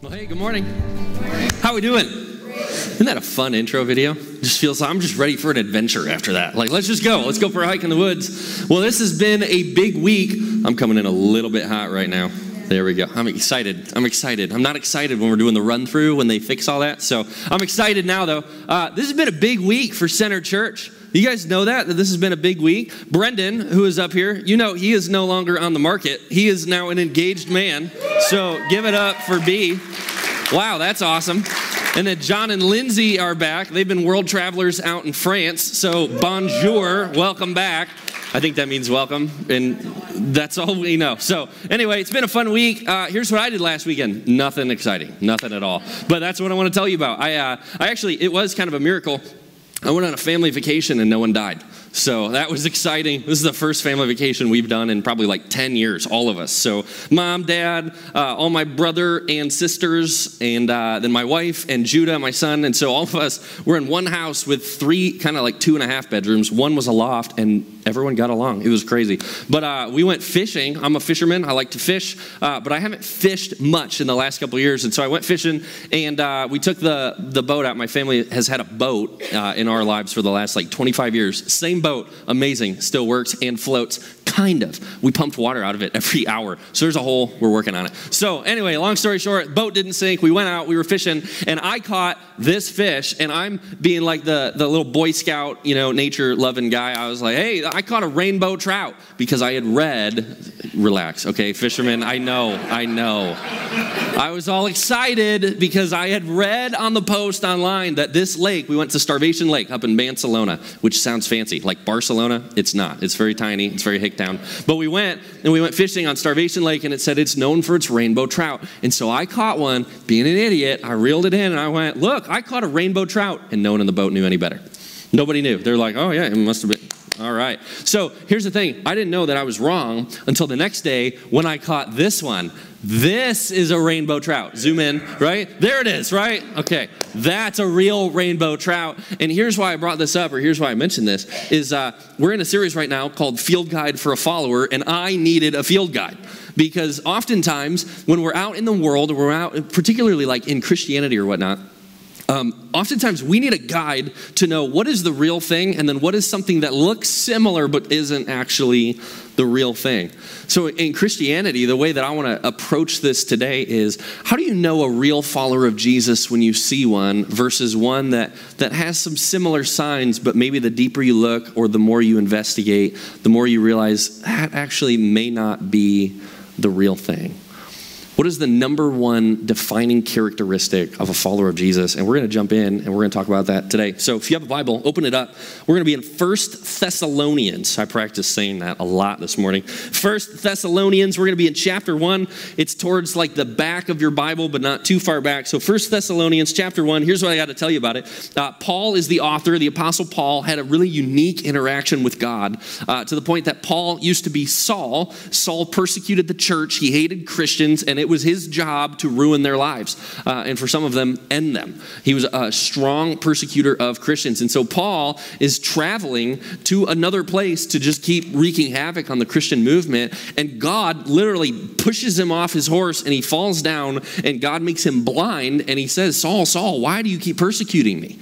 Well, hey, good morning. How we doing? Isn't that a fun intro video? Just feels I'm just ready for an adventure after that. Like, let's just go. Let's go for a hike in the woods. Well, this has been a big week. I'm coming in a little bit hot right now. There we go. I'm excited. I'm excited. I'm not excited when we're doing the run through when they fix all that. So I'm excited now, though. Uh, this has been a big week for Center Church. You guys know that, that this has been a big week. Brendan, who is up here, you know he is no longer on the market. He is now an engaged man. So give it up for B. Wow, that's awesome. And then John and Lindsay are back. They've been world travelers out in France. So bonjour, welcome back. I think that means welcome, and that's all we know. So, anyway, it's been a fun week. Uh, here's what I did last weekend. Nothing exciting, nothing at all. But that's what I want to tell you about. I, uh, I actually, it was kind of a miracle. I went on a family vacation and no one died. So that was exciting. This is the first family vacation we've done in probably like 10 years, all of us. So, mom, dad, uh, all my brother and sisters, and uh, then my wife and Judah, my son. And so all of us were in one house with three kind of like two and a half bedrooms. One was a loft, and everyone got along. It was crazy. But uh, we went fishing. I'm a fisherman. I like to fish, uh, but I haven't fished much in the last couple years. And so I went fishing, and uh, we took the, the boat out. My family has had a boat uh, in our lives for the last like 25 years. Same boat, amazing, still works and floats, kind of. We pumped water out of it every hour. So there's a hole, we're working on it. So anyway, long story short, boat didn't sink. We went out, we were fishing, and I caught this fish, and I'm being like the, the little Boy Scout, you know, nature loving guy. I was like, hey, I caught a rainbow trout because I had read, relax, okay, fisherman, I know, I know. I was all excited because I had read on the post online that this lake, we went to Starvation Lake up in Barcelona, which sounds fancy. Like Barcelona, it's not. It's very tiny, it's very hick town. But we went and we went fishing on Starvation Lake and it said it's known for its rainbow trout. And so I caught one, being an idiot, I reeled it in and I went, look, I caught a rainbow trout. And no one in the boat knew any better. Nobody knew. They're like, oh yeah, it must have been. All right. So here's the thing I didn't know that I was wrong until the next day when I caught this one. This is a rainbow trout. Zoom in, right? There it is, right? Okay. That's a real rainbow trout. And here's why I brought this up, or here's why I mentioned this, is uh, we're in a series right now called Field Guide for a Follower, and I needed a field guide. Because oftentimes, when we're out in the world, we're out, particularly like in Christianity or whatnot, um, oftentimes we need a guide to know what is the real thing and then what is something that looks similar but isn't actually the real thing. So in Christianity, the way that I want to approach this today is how do you know a real follower of Jesus when you see one versus one that, that has some similar signs, but maybe the deeper you look or the more you investigate, the more you realize that actually may not be the real thing. What is the number one defining characteristic of a follower of Jesus? And we're going to jump in and we're going to talk about that today. So if you have a Bible, open it up. We're going to be in First Thessalonians. I practiced saying that a lot this morning. First Thessalonians, we're going to be in chapter 1. It's towards like the back of your Bible, but not too far back. So First Thessalonians chapter 1, here's what I got to tell you about it. Uh, Paul is the author. The Apostle Paul had a really unique interaction with God uh, to the point that Paul used to be Saul. Saul persecuted the church. He hated Christians, and it it was his job to ruin their lives, uh, and for some of them, end them. He was a strong persecutor of Christians. And so Paul is traveling to another place to just keep wreaking havoc on the Christian movement. And God literally pushes him off his horse and he falls down, and God makes him blind. And he says, Saul, Saul, why do you keep persecuting me?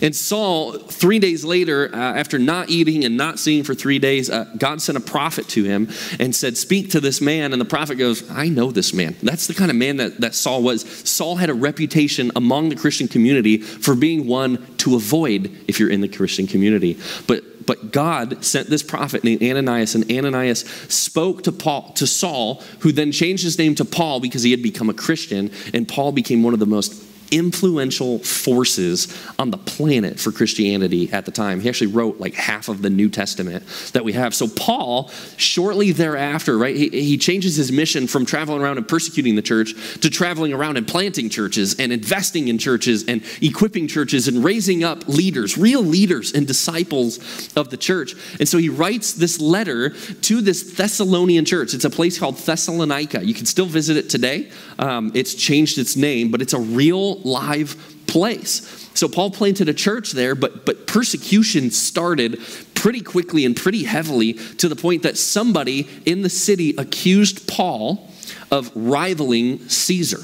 And Saul, three days later, uh, after not eating and not seeing for three days, uh, God sent a prophet to him and said, Speak to this man. And the prophet goes, I know this man. That's the kind of man that, that Saul was. Saul had a reputation among the Christian community for being one to avoid if you're in the Christian community. But but God sent this prophet named Ananias, and Ananias spoke to Paul to Saul, who then changed his name to Paul because he had become a Christian, and Paul became one of the most influential forces on the planet for Christianity at the time. He actually wrote like half of the New Testament that we have. So, Paul, shortly thereafter, right, he, he changes his mission from traveling around and persecuting the church to traveling around and planting churches and investing in churches and equipping churches and raising up leaders, real leaders and disciples of the church. And so he writes this letter to this Thessalonian church. It's a place called Thessalonica. You can still visit it today. Um, it's changed its name, but it's a real live place. So Paul planted a church there, but, but persecution started pretty quickly and pretty heavily to the point that somebody in the city accused Paul of rivaling Caesar.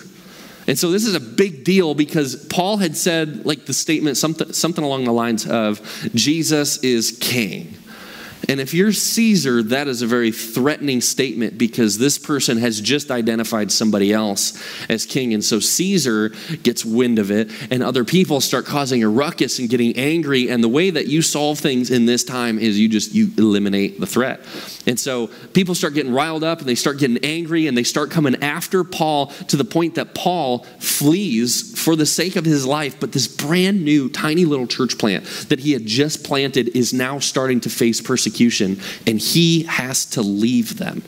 And so this is a big deal because Paul had said, like the statement, something, something along the lines of Jesus is king. And if you're Caesar, that is a very threatening statement because this person has just identified somebody else as king. And so Caesar gets wind of it, and other people start causing a ruckus and getting angry. And the way that you solve things in this time is you just you eliminate the threat. And so people start getting riled up and they start getting angry and they start coming after Paul to the point that Paul flees for the sake of his life. But this brand new, tiny little church plant that he had just planted is now starting to face persecution and he has to leave them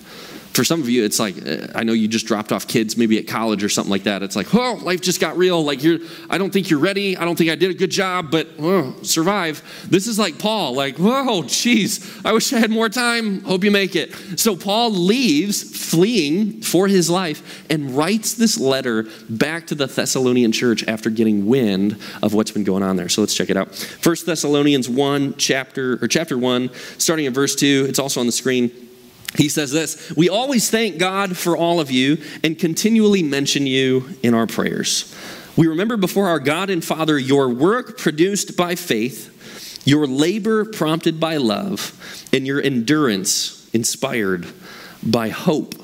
for some of you, it's like, uh, I know you just dropped off kids maybe at college or something like that. It's like, oh, life just got real. Like, you're, I don't think you're ready. I don't think I did a good job, but oh, survive. This is like Paul, like, whoa, jeez, I wish I had more time. Hope you make it. So Paul leaves, fleeing for his life, and writes this letter back to the Thessalonian church after getting wind of what's been going on there. So let's check it out. First Thessalonians 1, chapter, or chapter 1, starting in verse 2. It's also on the screen. He says this We always thank God for all of you and continually mention you in our prayers. We remember before our God and Father your work produced by faith, your labor prompted by love, and your endurance inspired by hope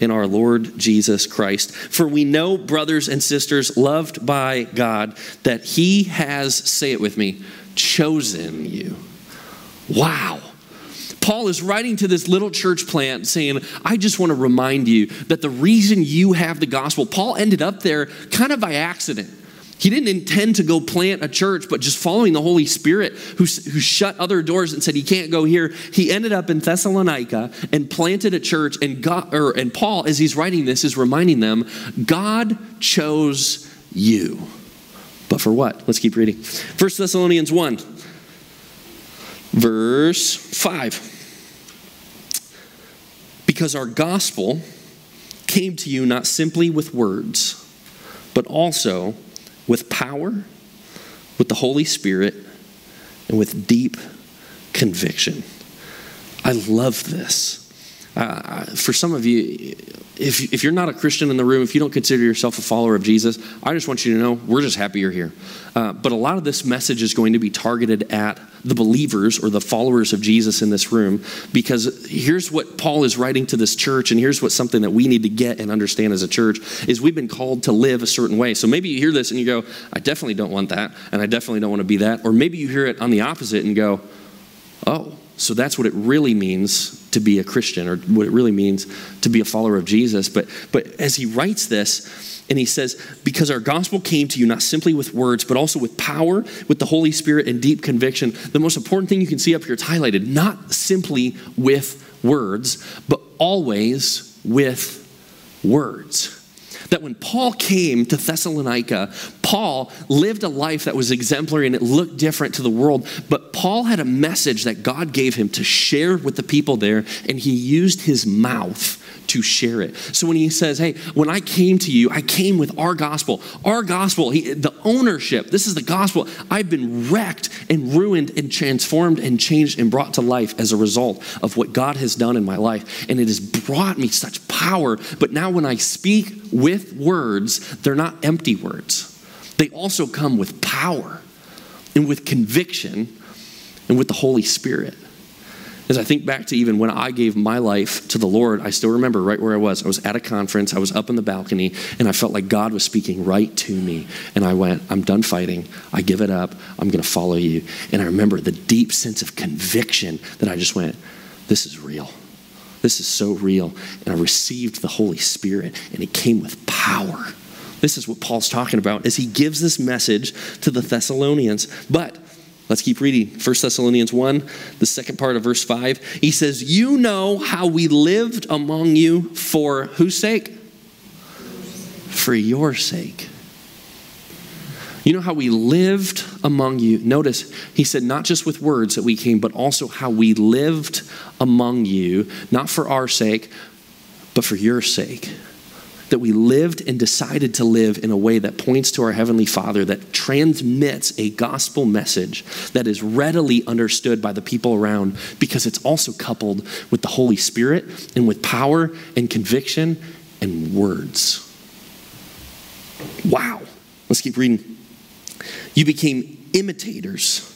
in our Lord Jesus Christ. For we know, brothers and sisters, loved by God, that He has, say it with me, chosen you. Wow. Paul is writing to this little church plant saying, I just want to remind you that the reason you have the gospel, Paul ended up there kind of by accident. He didn't intend to go plant a church, but just following the Holy Spirit who, who shut other doors and said, He can't go here. He ended up in Thessalonica and planted a church. And, God, or, and Paul, as he's writing this, is reminding them God chose you. But for what? Let's keep reading. 1 Thessalonians 1 verse 5. Because our gospel came to you not simply with words, but also with power, with the Holy Spirit, and with deep conviction. I love this. Uh, for some of you, if, if you're not a Christian in the room, if you don't consider yourself a follower of Jesus, I just want you to know we're just happy you're here. Uh, but a lot of this message is going to be targeted at the believers or the followers of Jesus in this room because here's what Paul is writing to this church, and here's what something that we need to get and understand as a church is we've been called to live a certain way. So maybe you hear this and you go, I definitely don't want that, and I definitely don't want to be that. Or maybe you hear it on the opposite and go, oh, so that's what it really means to be a Christian or what it really means to be a follower of Jesus. But, but as he writes this, and he says, Because our gospel came to you not simply with words, but also with power, with the Holy Spirit, and deep conviction. The most important thing you can see up here, it's highlighted, not simply with words, but always with words that when Paul came to Thessalonica, Paul lived a life that was exemplary and it looked different to the world. But Paul had a message that God gave him to share with the people there, and he used his mouth to share it. So when he says, Hey, when I came to you, I came with our gospel. Our gospel, he, the ownership, this is the gospel. I've been wrecked and ruined and transformed and changed and brought to life as a result of what God has done in my life. And it has brought me such power. But now when I speak with words, they're not empty words, they also come with power and with conviction and with the Holy Spirit. As I think back to even when I gave my life to the Lord, I still remember right where I was. I was at a conference, I was up in the balcony, and I felt like God was speaking right to me. And I went, I'm done fighting. I give it up. I'm going to follow you. And I remember the deep sense of conviction that I just went, This is real. This is so real. And I received the Holy Spirit, and it came with power. This is what Paul's talking about as he gives this message to the Thessalonians. But Let's keep reading. 1 Thessalonians 1, the second part of verse 5. He says, You know how we lived among you for whose sake? For your sake. You know how we lived among you. Notice, he said, not just with words that we came, but also how we lived among you, not for our sake, but for your sake that we lived and decided to live in a way that points to our Heavenly Father, that transmits a gospel message that is readily understood by the people around because it's also coupled with the Holy Spirit and with power and conviction and words. Wow. Let's keep reading. You became imitators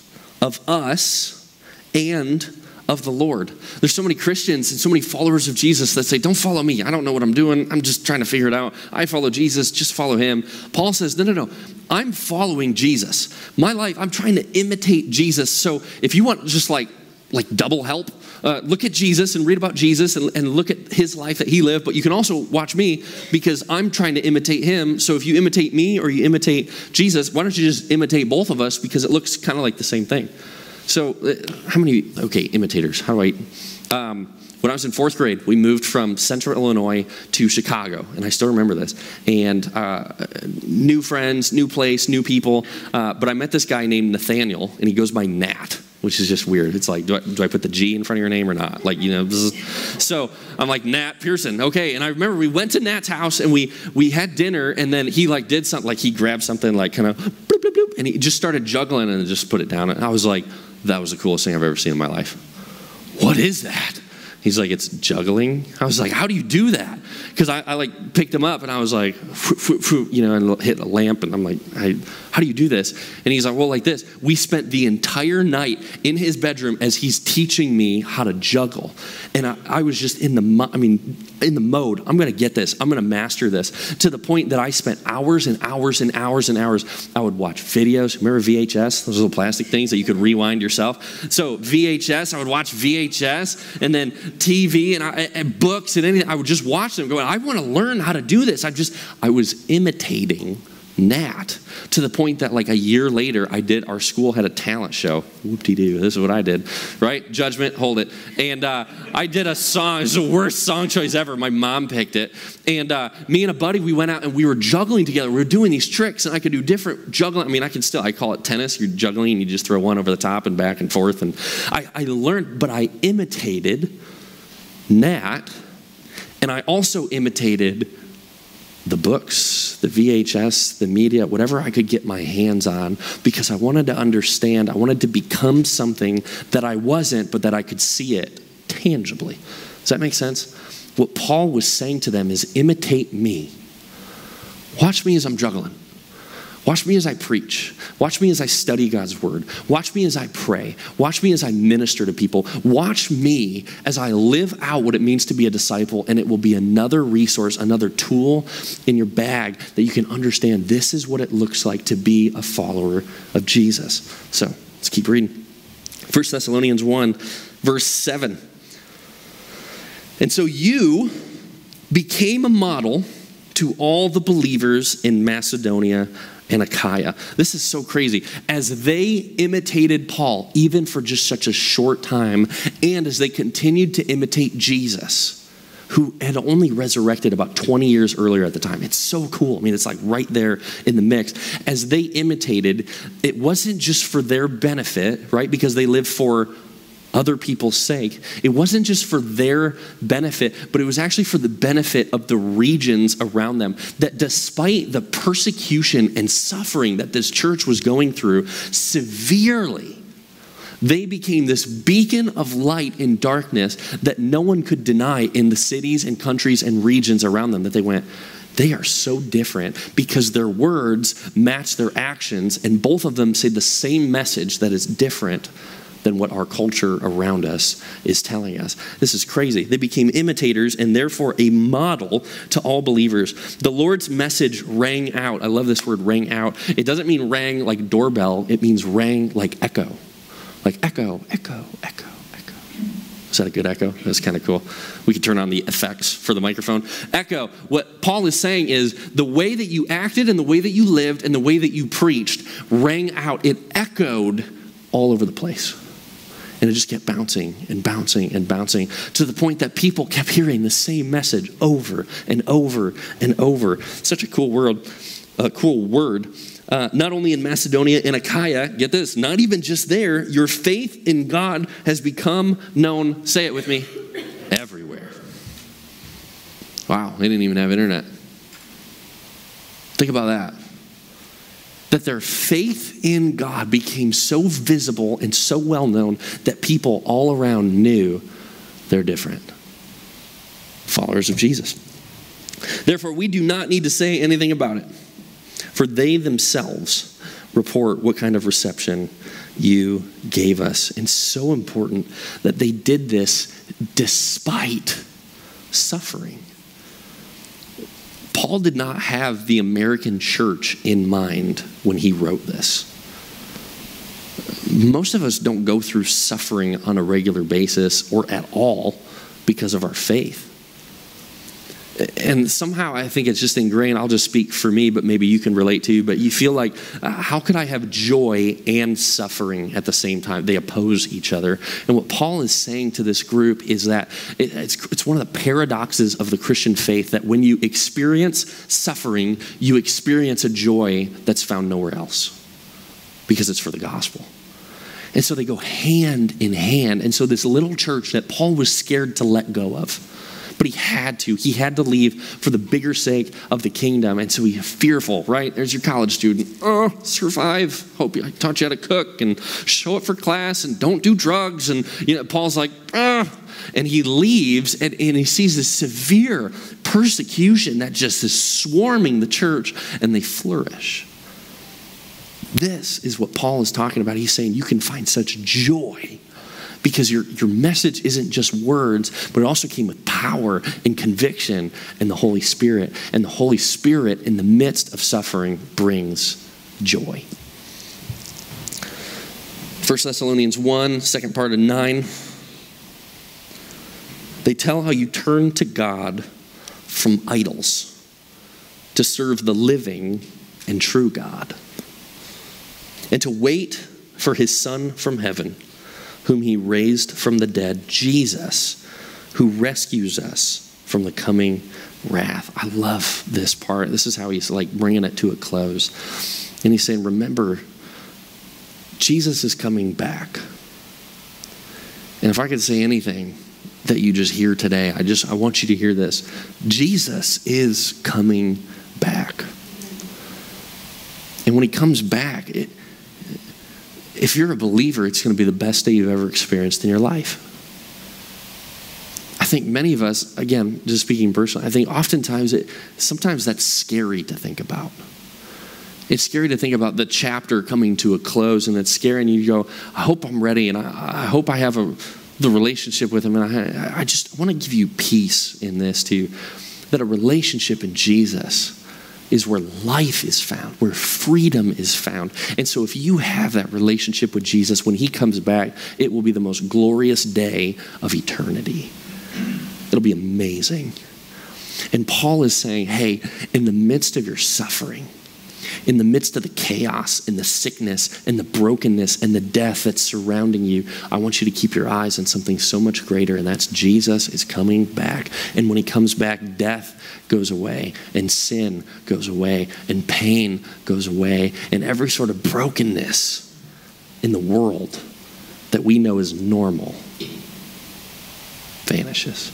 of us and of the Lord. There's so many Christians and so many followers of Jesus that say, Don't follow me. I don't know what I'm doing. I'm just trying to figure it out. I follow Jesus. Just follow him. Paul says, No, no, no. I'm following Jesus. My life, I'm trying to imitate Jesus. So if you want just like, like double help, uh, look at Jesus and read about Jesus and, and look at his life that he lived, but you can also watch me because I'm trying to imitate him. So if you imitate me or you imitate Jesus, why don't you just imitate both of us because it looks kind of like the same thing? So, uh, how many, okay, imitators, how do I, um, when I was in fourth grade, we moved from central Illinois to Chicago, and I still remember this. And uh, new friends, new place, new people. Uh, but I met this guy named Nathaniel, and he goes by Nat which is just weird. It's like, do I, do I, put the G in front of your name or not? Like, you know, so I'm like, Nat Pearson, okay. And I remember we went to Nat's house and we we had dinner, and then he like did something, like he grabbed something, like kind of bloop, bloop, bloop, and he just started juggling and just put it down. And I was like, that was the coolest thing I've ever seen in my life. What is that? He's like, it's juggling. I was like, how do you do that? Because I, I, like picked him up and I was like, you know, and hit a lamp and I'm like, how do you do this? And he's like, well, like this. We spent the entire night in his bedroom as he's teaching me how to juggle. And I, I was just in the, I mean, in the mode, I'm going to get this. I'm going to master this to the point that I spent hours and hours and hours and hours. I would watch videos. Remember VHS? Those little plastic things that you could rewind yourself. So VHS, I would watch VHS and then TV and, I, and books and anything. I would just watch them going, I want to learn how to do this. I just, I was imitating Nat to the point that like a year later i did our school had a talent show. Whoop-de-doo this is what i did right? Judgment hold it. And uh, i did a song it's the worst song choice ever. My mom picked it. And uh, me and a buddy we went out and we were juggling together. We were doing these tricks and i could do different juggling i mean i can still i call it tennis. You're juggling and you just throw one over the top and back and forth. And i, I learned but i imitated nat and i also imitated the books, the VHS, the media, whatever I could get my hands on, because I wanted to understand, I wanted to become something that I wasn't, but that I could see it tangibly. Does that make sense? What Paul was saying to them is imitate me. Watch me as I'm juggling. Watch me as I preach. Watch me as I study God's word. Watch me as I pray. Watch me as I minister to people. Watch me as I live out what it means to be a disciple, and it will be another resource, another tool in your bag that you can understand this is what it looks like to be a follower of Jesus. So let's keep reading. 1 Thessalonians 1, verse 7. And so you became a model to all the believers in Macedonia and Achaia. This is so crazy. As they imitated Paul, even for just such a short time, and as they continued to imitate Jesus, who had only resurrected about 20 years earlier at the time. It's so cool. I mean, it's like right there in the mix. As they imitated, it wasn't just for their benefit, right? Because they lived for other people's sake. It wasn't just for their benefit, but it was actually for the benefit of the regions around them. That despite the persecution and suffering that this church was going through severely, they became this beacon of light in darkness that no one could deny in the cities and countries and regions around them. That they went, they are so different because their words match their actions, and both of them say the same message that is different than what our culture around us is telling us. This is crazy. They became imitators and therefore a model to all believers. The Lord's message rang out. I love this word rang out. It doesn't mean rang like doorbell, it means rang like echo. Like echo, echo, echo. echo. Is that a good echo? That's kind of cool. We could turn on the effects for the microphone. Echo. What Paul is saying is the way that you acted and the way that you lived and the way that you preached rang out. It echoed all over the place. And it just kept bouncing and bouncing and bouncing to the point that people kept hearing the same message over and over and over. Such a cool world, a cool word. Uh, not only in Macedonia and Achaia, get this, not even just there, your faith in God has become known, say it with me, everywhere. Wow, they didn't even have internet. Think about that that their faith in God became so visible and so well known that people all around knew they're different. Followers of Jesus. Therefore, we do not need to say anything about it. For they themselves report what kind of reception you gave us. And so important that they did this despite suffering. Paul did not have the American church in mind when he wrote this. Most of us don't go through suffering on a regular basis or at all because of our faith and somehow I think it's just ingrained. I'll just speak for me, but maybe you can relate to. But you feel like, uh, how could I have joy and suffering at the same time? They oppose each other. And what Paul is saying to this group is that it, it's, it's one of the paradoxes of the Christian faith that when you experience suffering, you experience a joy that's found nowhere else because it's for the gospel. And so they go hand in hand. And so this little church that Paul was scared to let go of but he had to. He had to leave for the bigger sake of the kingdom. And so he's fearful, right? There's your college student. Oh, survive. Hope I taught you how to cook and show up for class and don't do drugs. And you know, Paul's like, ah. And he leaves and, and he sees this severe persecution that just is swarming the church and they flourish. This is what Paul is talking about. He's saying you can find such joy because your, your message isn't just words, but it also came with power and conviction and the Holy Spirit. And the Holy Spirit, in the midst of suffering, brings joy. 1 Thessalonians 1, second part of 9. They tell how you turn to God from idols to serve the living and true God, and to wait for his Son from heaven whom he raised from the dead, Jesus, who rescues us from the coming wrath. I love this part. This is how he's like bringing it to a close. And he's saying, Remember, Jesus is coming back. And if I could say anything that you just hear today, I just I want you to hear this. Jesus is coming back. And when he comes back, it, if you're a believer, it's going to be the best day you've ever experienced in your life. I think many of us, again, just speaking personally, I think oftentimes it, sometimes that's scary to think about. It's scary to think about the chapter coming to a close, and it's scary, and you go, I hope I'm ready, and I, I hope I have a, the relationship with Him, and I, I just want to give you peace in this too, that a relationship in Jesus is where life is found, where freedom is found. And so, if you have that relationship with Jesus, when He comes back, it will be the most glorious day of eternity. It'll be amazing. And Paul is saying, hey, in the midst of your suffering, in the midst of the chaos and the sickness and the brokenness and the death that's surrounding you, I want you to keep your eyes on something so much greater, and that's Jesus is coming back. And when he comes back, death goes away, and sin goes away, and pain goes away, and every sort of brokenness in the world that we know is normal vanishes.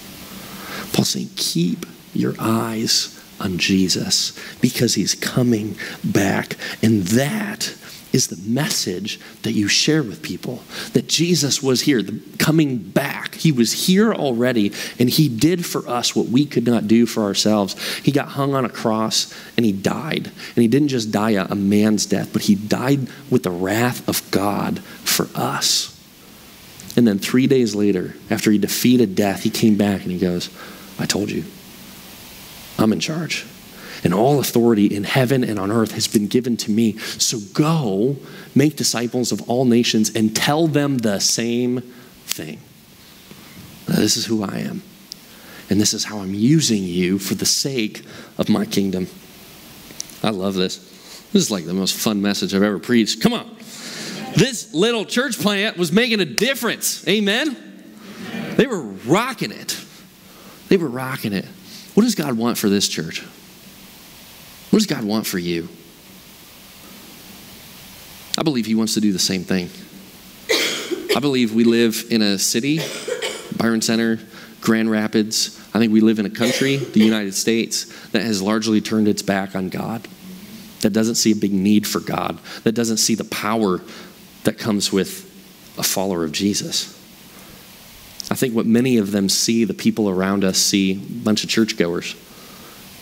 Paul's saying, keep your eyes on Jesus because he's coming back. And that is the message that you share with people that Jesus was here, the, coming back. He was here already, and He did for us what we could not do for ourselves. He got hung on a cross and He died. And He didn't just die a, a man's death, but He died with the wrath of God for us. And then three days later, after He defeated death, He came back and He goes, I told you. I'm in charge. And all authority in heaven and on earth has been given to me. So go, make disciples of all nations, and tell them the same thing. This is who I am. And this is how I'm using you for the sake of my kingdom. I love this. This is like the most fun message I've ever preached. Come on. This little church plant was making a difference. Amen? They were rocking it. They were rocking it. What does God want for this church? What does God want for you? I believe He wants to do the same thing. I believe we live in a city, Byron Center, Grand Rapids. I think we live in a country, the United States, that has largely turned its back on God, that doesn't see a big need for God, that doesn't see the power that comes with a follower of Jesus. I think what many of them see, the people around us see, a bunch of churchgoers,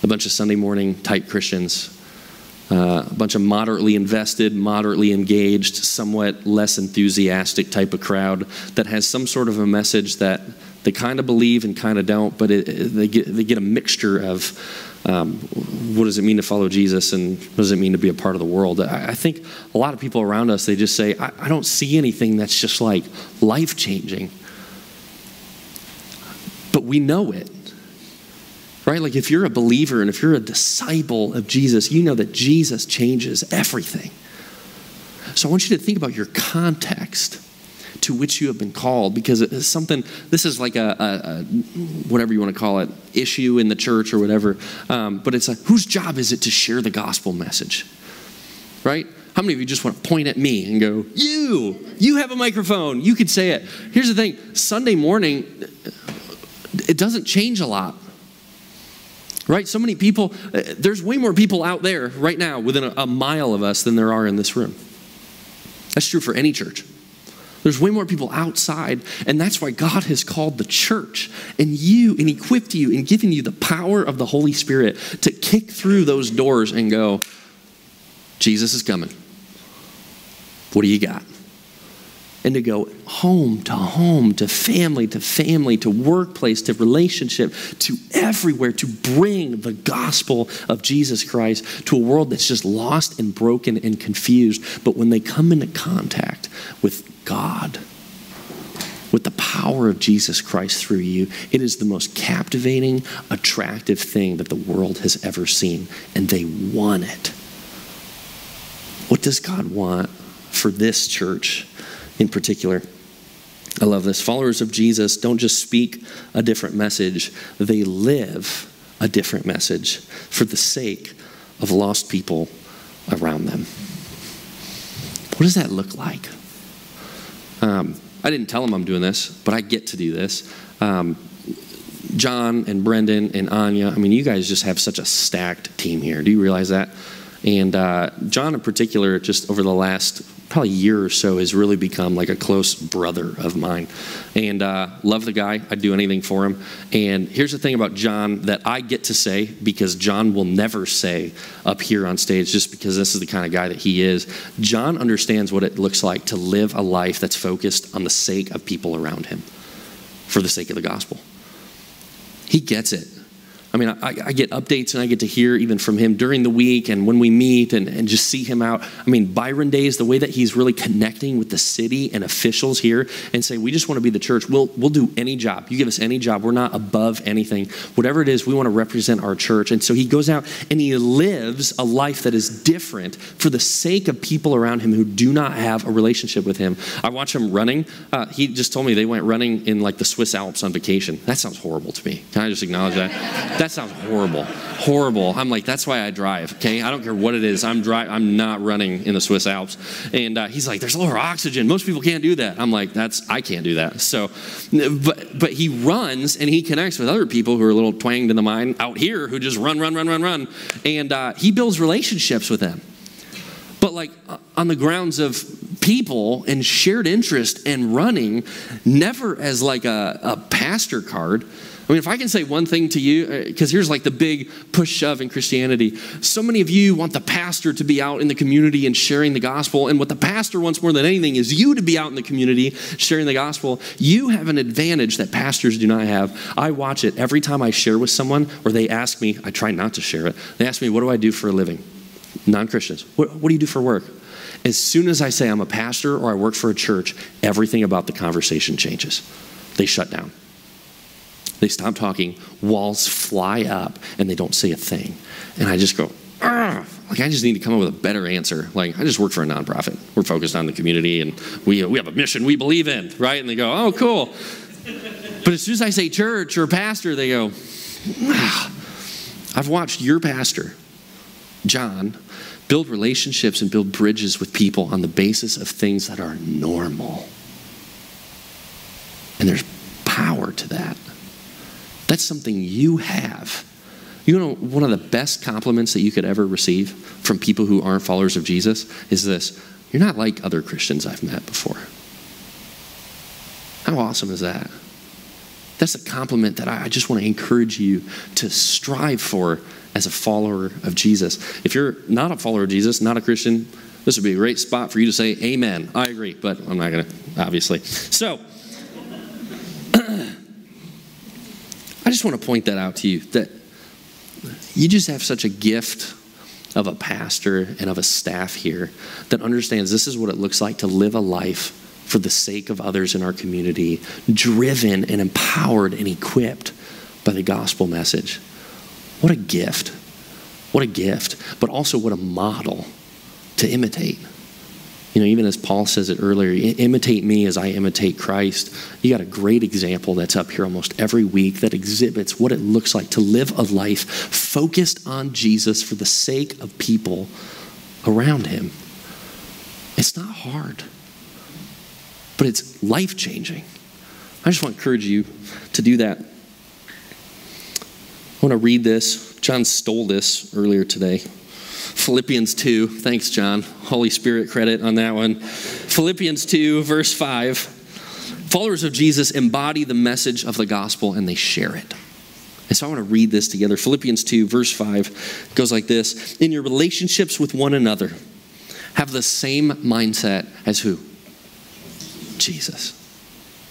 a bunch of Sunday morning type Christians uh, a bunch of moderately invested, moderately engaged, somewhat less enthusiastic type of crowd that has some sort of a message that they kind of believe and kind of don't, but it, they, get, they get a mixture of um, what does it mean to follow Jesus and what does it mean to be a part of the world. I, I think a lot of people around us, they just say, I, I don't see anything that's just like life changing. But we know it. Right? Like if you're a believer and if you're a disciple of Jesus, you know that Jesus changes everything. So I want you to think about your context to which you have been called because it's something this is like a, a, a whatever you want to call it issue in the church or whatever um, but it's a whose job is it to share the gospel message? Right? How many of you just want to point at me and go you you have a microphone. You could say it. Here's the thing. Sunday morning it doesn't change a lot right? So many people, uh, there's way more people out there right now within a, a mile of us than there are in this room. That's true for any church. There's way more people outside, and that's why God has called the church and you and equipped you and given you the power of the Holy Spirit to kick through those doors and go, Jesus is coming. What do you got? And to go home to home, to family to family, to workplace, to relationship, to everywhere, to bring the gospel of Jesus Christ to a world that's just lost and broken and confused. But when they come into contact with God, with the power of Jesus Christ through you, it is the most captivating, attractive thing that the world has ever seen, and they want it. What does God want for this church? In particular. I love this. Followers of Jesus don't just speak a different message, they live a different message for the sake of lost people around them. What does that look like? Um, I didn't tell them I'm doing this, but I get to do this. Um, John and Brendan and Anya, I mean, you guys just have such a stacked team here. Do you realize that? And uh, John, in particular, just over the last probably a year or so, has really become like a close brother of mine. And uh, love the guy. I'd do anything for him. And here's the thing about John that I get to say because John will never say up here on stage, just because this is the kind of guy that he is. John understands what it looks like to live a life that's focused on the sake of people around him, for the sake of the gospel. He gets it. I mean, I, I, get updates and I get to hear even from him during the week and when we meet and, and just see him out. I mean, Byron Days, the way that he's really connecting with the city and officials here and say, we just want to be the church. We'll, we'll do any job. You give us any job. We're not above anything. Whatever it is, we want to represent our church. And so he goes out and he lives a life that is different for the sake of people around him who do not have a relationship with him. I watch him running. Uh, he just told me they went running in like the Swiss Alps on vacation. That sounds horrible to me. Can I just acknowledge that? That sounds horrible. Horrible. I'm like, that's why I drive, okay? I don't care what it is. I'm dri- I'm not running in the Swiss Alps. And uh, he's like, there's lower oxygen. Most people can't do that. I'm like, that's, I can't do that. So, but, but he runs and he connects with other people who are a little twanged in the mind out here who just run, run, run, run, run. And uh, he builds relationships with them. But like on the grounds of people and shared interest and running, never as like a, a pastor card I mean, if I can say one thing to you, because uh, here's like the big push shove in Christianity. So many of you want the pastor to be out in the community and sharing the gospel. And what the pastor wants more than anything is you to be out in the community sharing the gospel. You have an advantage that pastors do not have. I watch it every time I share with someone or they ask me, I try not to share it. They ask me, What do I do for a living? Non Christians. What, what do you do for work? As soon as I say I'm a pastor or I work for a church, everything about the conversation changes. They shut down. They stop talking, walls fly up, and they don't say a thing. And I just go, Argh! like I just need to come up with a better answer. Like I just work for a nonprofit. We're focused on the community, and we we have a mission we believe in, right? And they go, oh, cool. But as soon as I say church or pastor, they go, ah. I've watched your pastor, John, build relationships and build bridges with people on the basis of things that are normal. And there's power to that. That's something you have. You know, one of the best compliments that you could ever receive from people who aren't followers of Jesus is this You're not like other Christians I've met before. How awesome is that? That's a compliment that I just want to encourage you to strive for as a follower of Jesus. If you're not a follower of Jesus, not a Christian, this would be a great spot for you to say, Amen. I agree, but I'm not going to, obviously. So, just want to point that out to you that you just have such a gift of a pastor and of a staff here that understands this is what it looks like to live a life for the sake of others in our community, driven and empowered and equipped by the gospel message. What a gift. What a gift. But also, what a model to imitate. You know, even as Paul says it earlier, imitate me as I imitate Christ. You got a great example that's up here almost every week that exhibits what it looks like to live a life focused on Jesus for the sake of people around him. It's not hard, but it's life changing. I just want to encourage you to do that. I want to read this. John stole this earlier today. Philippians 2. Thanks, John. Holy Spirit credit on that one. Philippians 2, verse 5. Followers of Jesus embody the message of the gospel and they share it. And so I want to read this together. Philippians 2, verse 5 goes like this In your relationships with one another, have the same mindset as who? Jesus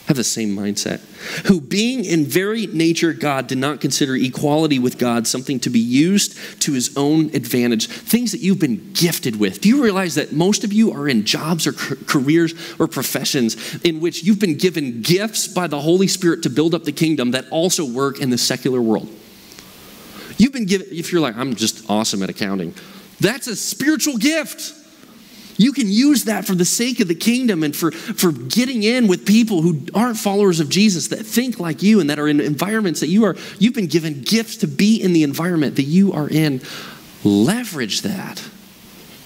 have the same mindset. Who, being in very nature God, did not consider equality with God something to be used to his own advantage. Things that you've been gifted with. Do you realize that most of you are in jobs or careers or professions in which you've been given gifts by the Holy Spirit to build up the kingdom that also work in the secular world? You've been given, if you're like, I'm just awesome at accounting, that's a spiritual gift. You can use that for the sake of the kingdom and for, for getting in with people who aren't followers of Jesus, that think like you and that are in environments that you are, you've been given gifts to be in the environment that you are in. Leverage that.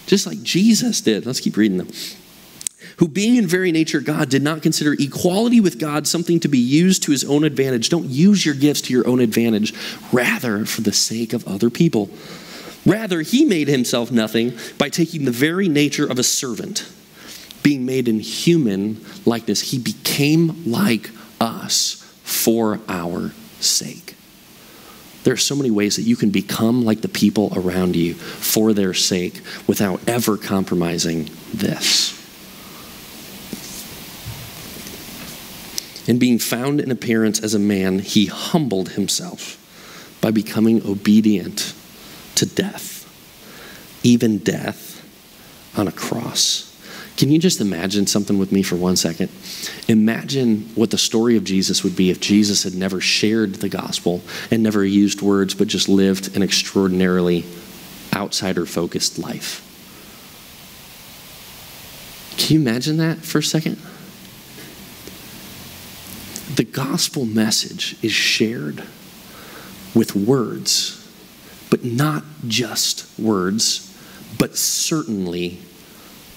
Just like Jesus did. Let's keep reading them. Who, being in very nature God, did not consider equality with God something to be used to his own advantage. Don't use your gifts to your own advantage, rather, for the sake of other people. Rather, he made himself nothing by taking the very nature of a servant. Being made in human likeness, he became like us for our sake. There are so many ways that you can become like the people around you for their sake without ever compromising this. And being found in appearance as a man, he humbled himself by becoming obedient to death, even death on a cross. Can you just imagine something with me for one second? Imagine what the story of Jesus would be if Jesus had never shared the gospel and never used words, but just lived an extraordinarily outsider focused life. Can you imagine that for a second? The gospel message is shared with words but not just words, but certainly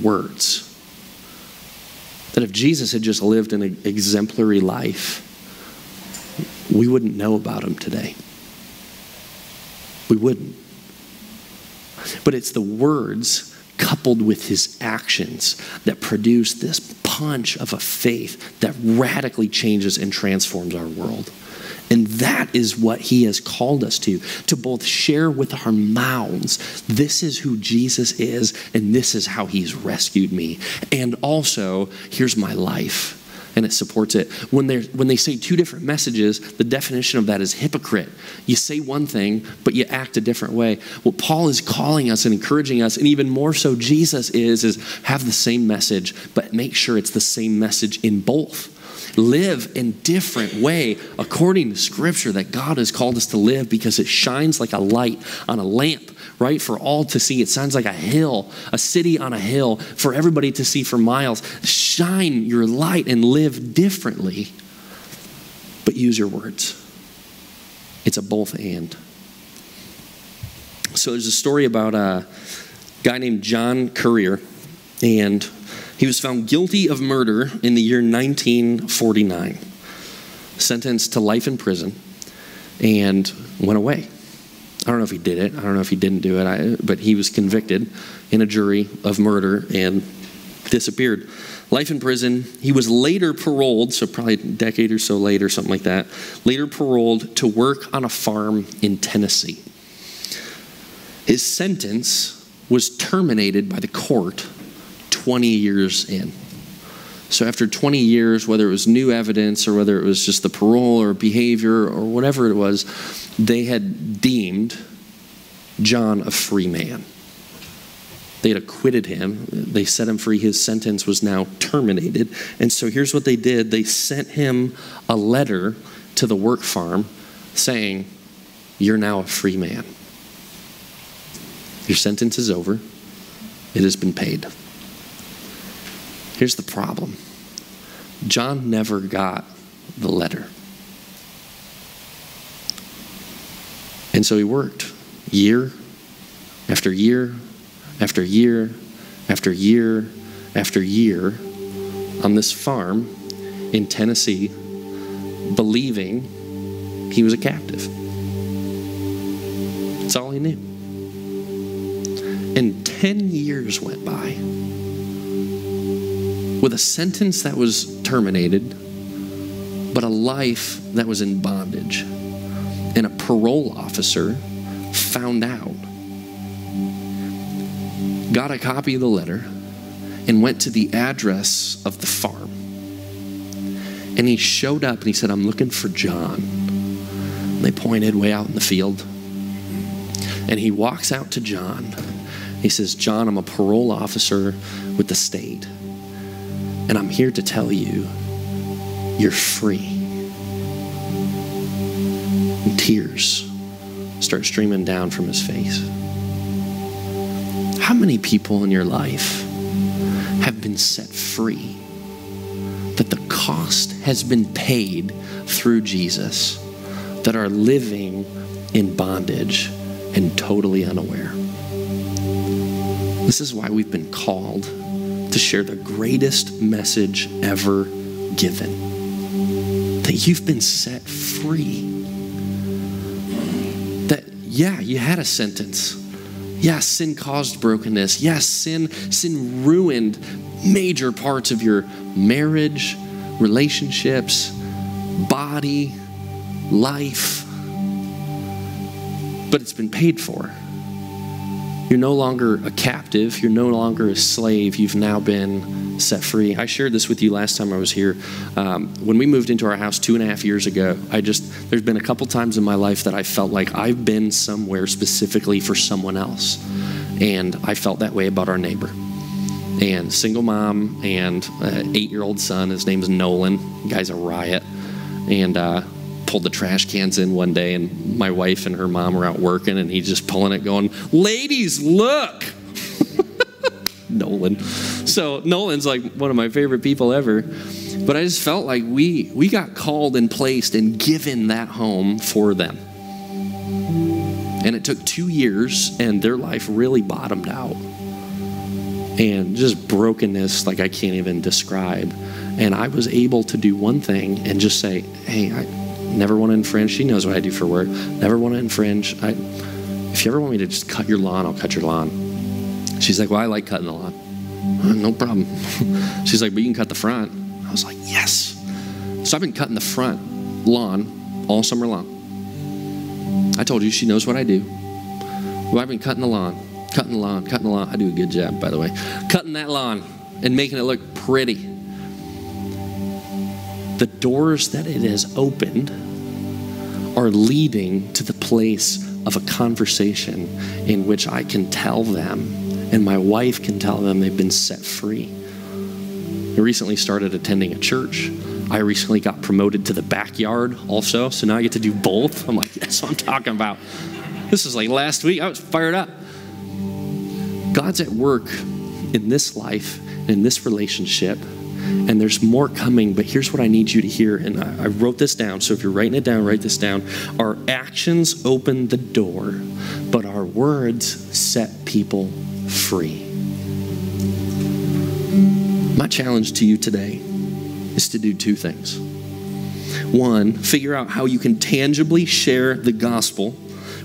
words. That if Jesus had just lived an exemplary life, we wouldn't know about him today. We wouldn't. But it's the words coupled with his actions that produce this punch of a faith that radically changes and transforms our world. And that is what he has called us to, to both share with our mouths, this is who Jesus is, and this is how he's rescued me. And also, here's my life. And it supports it. When, when they say two different messages, the definition of that is hypocrite. You say one thing, but you act a different way. What Paul is calling us and encouraging us, and even more so Jesus is, is have the same message, but make sure it's the same message in both live in different way according to scripture that God has called us to live because it shines like a light on a lamp right? For all to see. It sounds like a hill a city on a hill for everybody to see for miles. Shine your light and live differently but use your words. It's a both and. So there's a story about a guy named john currier and he was found guilty of murder in the year 1949, sentenced to life in prison, and went away. I don't know if he did it. I don't know if he didn't do it, I, but he was convicted in a jury of murder and disappeared. Life in prison. He was later paroled, so probably a decade or so later, something like that, later paroled to work on a farm in Tennessee. His sentence was terminated by the court 20 years in. So, after 20 years, whether it was new evidence or whether it was just the parole or behavior or whatever it was, they had deemed John a free man. They had acquitted him. They set him free. His sentence was now terminated. And so here's what they did they sent him a letter to the work farm saying, You're now a free man. Your sentence is over, it has been paid. Here's the problem John never got the letter. And so he worked year after year after year after year after year on this farm in Tennessee, believing he was a captive. That's all he knew. And 10 years went by with a sentence that was terminated, but a life that was in bondage. And a parole officer found out got a copy of the letter, and went to the address of the farm. And he showed up and he said, I'm looking for John. And they pointed way out in the field. And he walks out to John. He says, John, I'm a parole officer with the state. And I'm here to tell you, you're free. And tears start streaming down from his face. How many people in your life have been set free? That the cost has been paid through Jesus, that are living in bondage and totally unaware. This is why we've been called to share the greatest message ever given that you've been set free. That, yeah, you had a sentence Yes, sin caused brokenness. Yes, sin sin ruined major parts of your marriage, relationships, body, life. But it's been paid for. You're no longer a captive. You're no longer a slave. You've now been set free. I shared this with you last time I was here. Um, when we moved into our house two and a half years ago, I just, there's been a couple times in my life that I felt like I've been somewhere specifically for someone else. And I felt that way about our neighbor. And single mom and eight year old son, his name's Nolan. The guy's a riot. And, uh, pulled the trash cans in one day, and my wife and her mom were out working, and he's just pulling it, going, Ladies, look! Nolan. So Nolan's like one of my favorite people ever. But I just felt like we we got called and placed and given that home for them. And it took two years, and their life really bottomed out. And just brokenness, like I can't even describe. And I was able to do one thing and just say, hey, I, Never want to infringe. She knows what I do for work. Never want to infringe. I, if you ever want me to just cut your lawn, I'll cut your lawn. She's like, well, I like cutting the lawn. Uh, no problem. She's like, but you can cut the front. I was like, yes. So I've been cutting the front lawn all summer long. I told you she knows what I do. Well, I've been cutting the lawn, cutting the lawn, cutting the lawn. I do a good job, by the way. Cutting that lawn and making it look pretty the doors that it has opened are leading to the place of a conversation in which I can tell them and my wife can tell them they've been set free. I recently started attending a church. I recently got promoted to the backyard also, so now I get to do both. I'm like, that's what I'm talking about. This is like last week. I was fired up. God's at work in this life, in this relationship, and there's more coming, but here's what I need you to hear. And I, I wrote this down, so if you're writing it down, write this down. Our actions open the door, but our words set people free. My challenge to you today is to do two things. One, figure out how you can tangibly share the gospel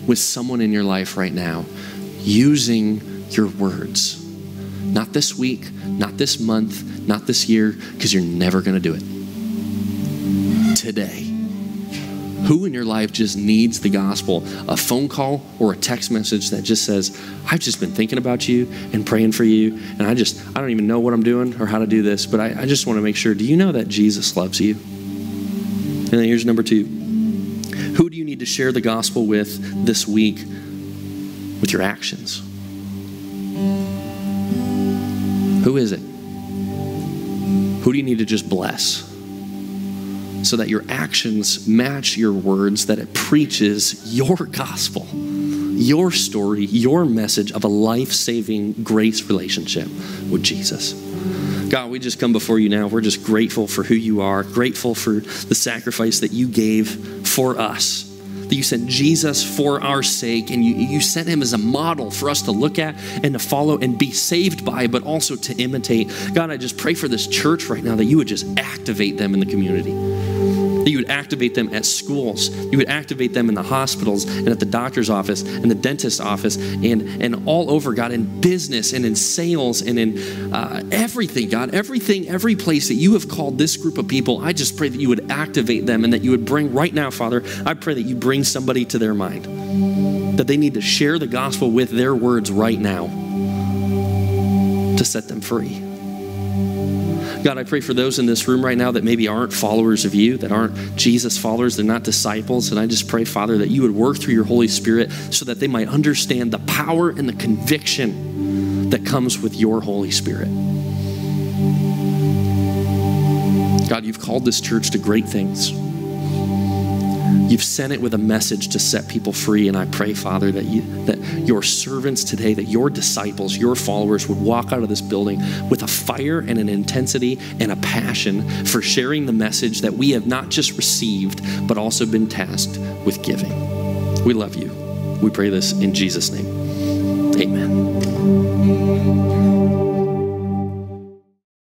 with someone in your life right now using your words Not this week, not this month, not this year, because you're never going to do it. Today. Who in your life just needs the gospel? A phone call or a text message that just says, I've just been thinking about you and praying for you, and I just, I don't even know what I'm doing or how to do this, but I, I just want to make sure. Do you know that Jesus loves you? And then here's number two Who do you need to share the gospel with this week with your actions? Who is it? Who do you need to just bless? so that your actions match your words, that it preaches your gospel, your story, your message of a life saving grace relationship with Jesus. God, we just come before you now. We're just grateful for who you are, grateful for the sacrifice that you gave for us. That you sent Jesus for our sake, and you, you sent him as a model for us to look at and to follow and be saved by, but also to imitate. God, I just pray for this church right now that you would just activate them in the community that you would activate them at schools, you would activate them in the hospitals and at the doctor's office and the dentist's office and, and all over, God, in business and in sales and in uh, everything, God, everything, every place that you have called this group of people, I just pray that you would activate them and that you would bring, right now, Father, I pray that you bring somebody to their mind, that they need to share the gospel with their words right now to set them free. God, I pray for those in this room right now that maybe aren't followers of you, that aren't Jesus followers, they're not disciples. And I just pray, Father, that you would work through your Holy Spirit so that they might understand the power and the conviction that comes with your Holy Spirit. God, you've called this church to great things. You've sent it with a message to set people free. And I pray, Father, that, you, that your servants today, that your disciples, your followers would walk out of this building with a fire and an intensity and a passion for sharing the message that we have not just received, but also been tasked with giving. We love you. We pray this in Jesus' name. Amen.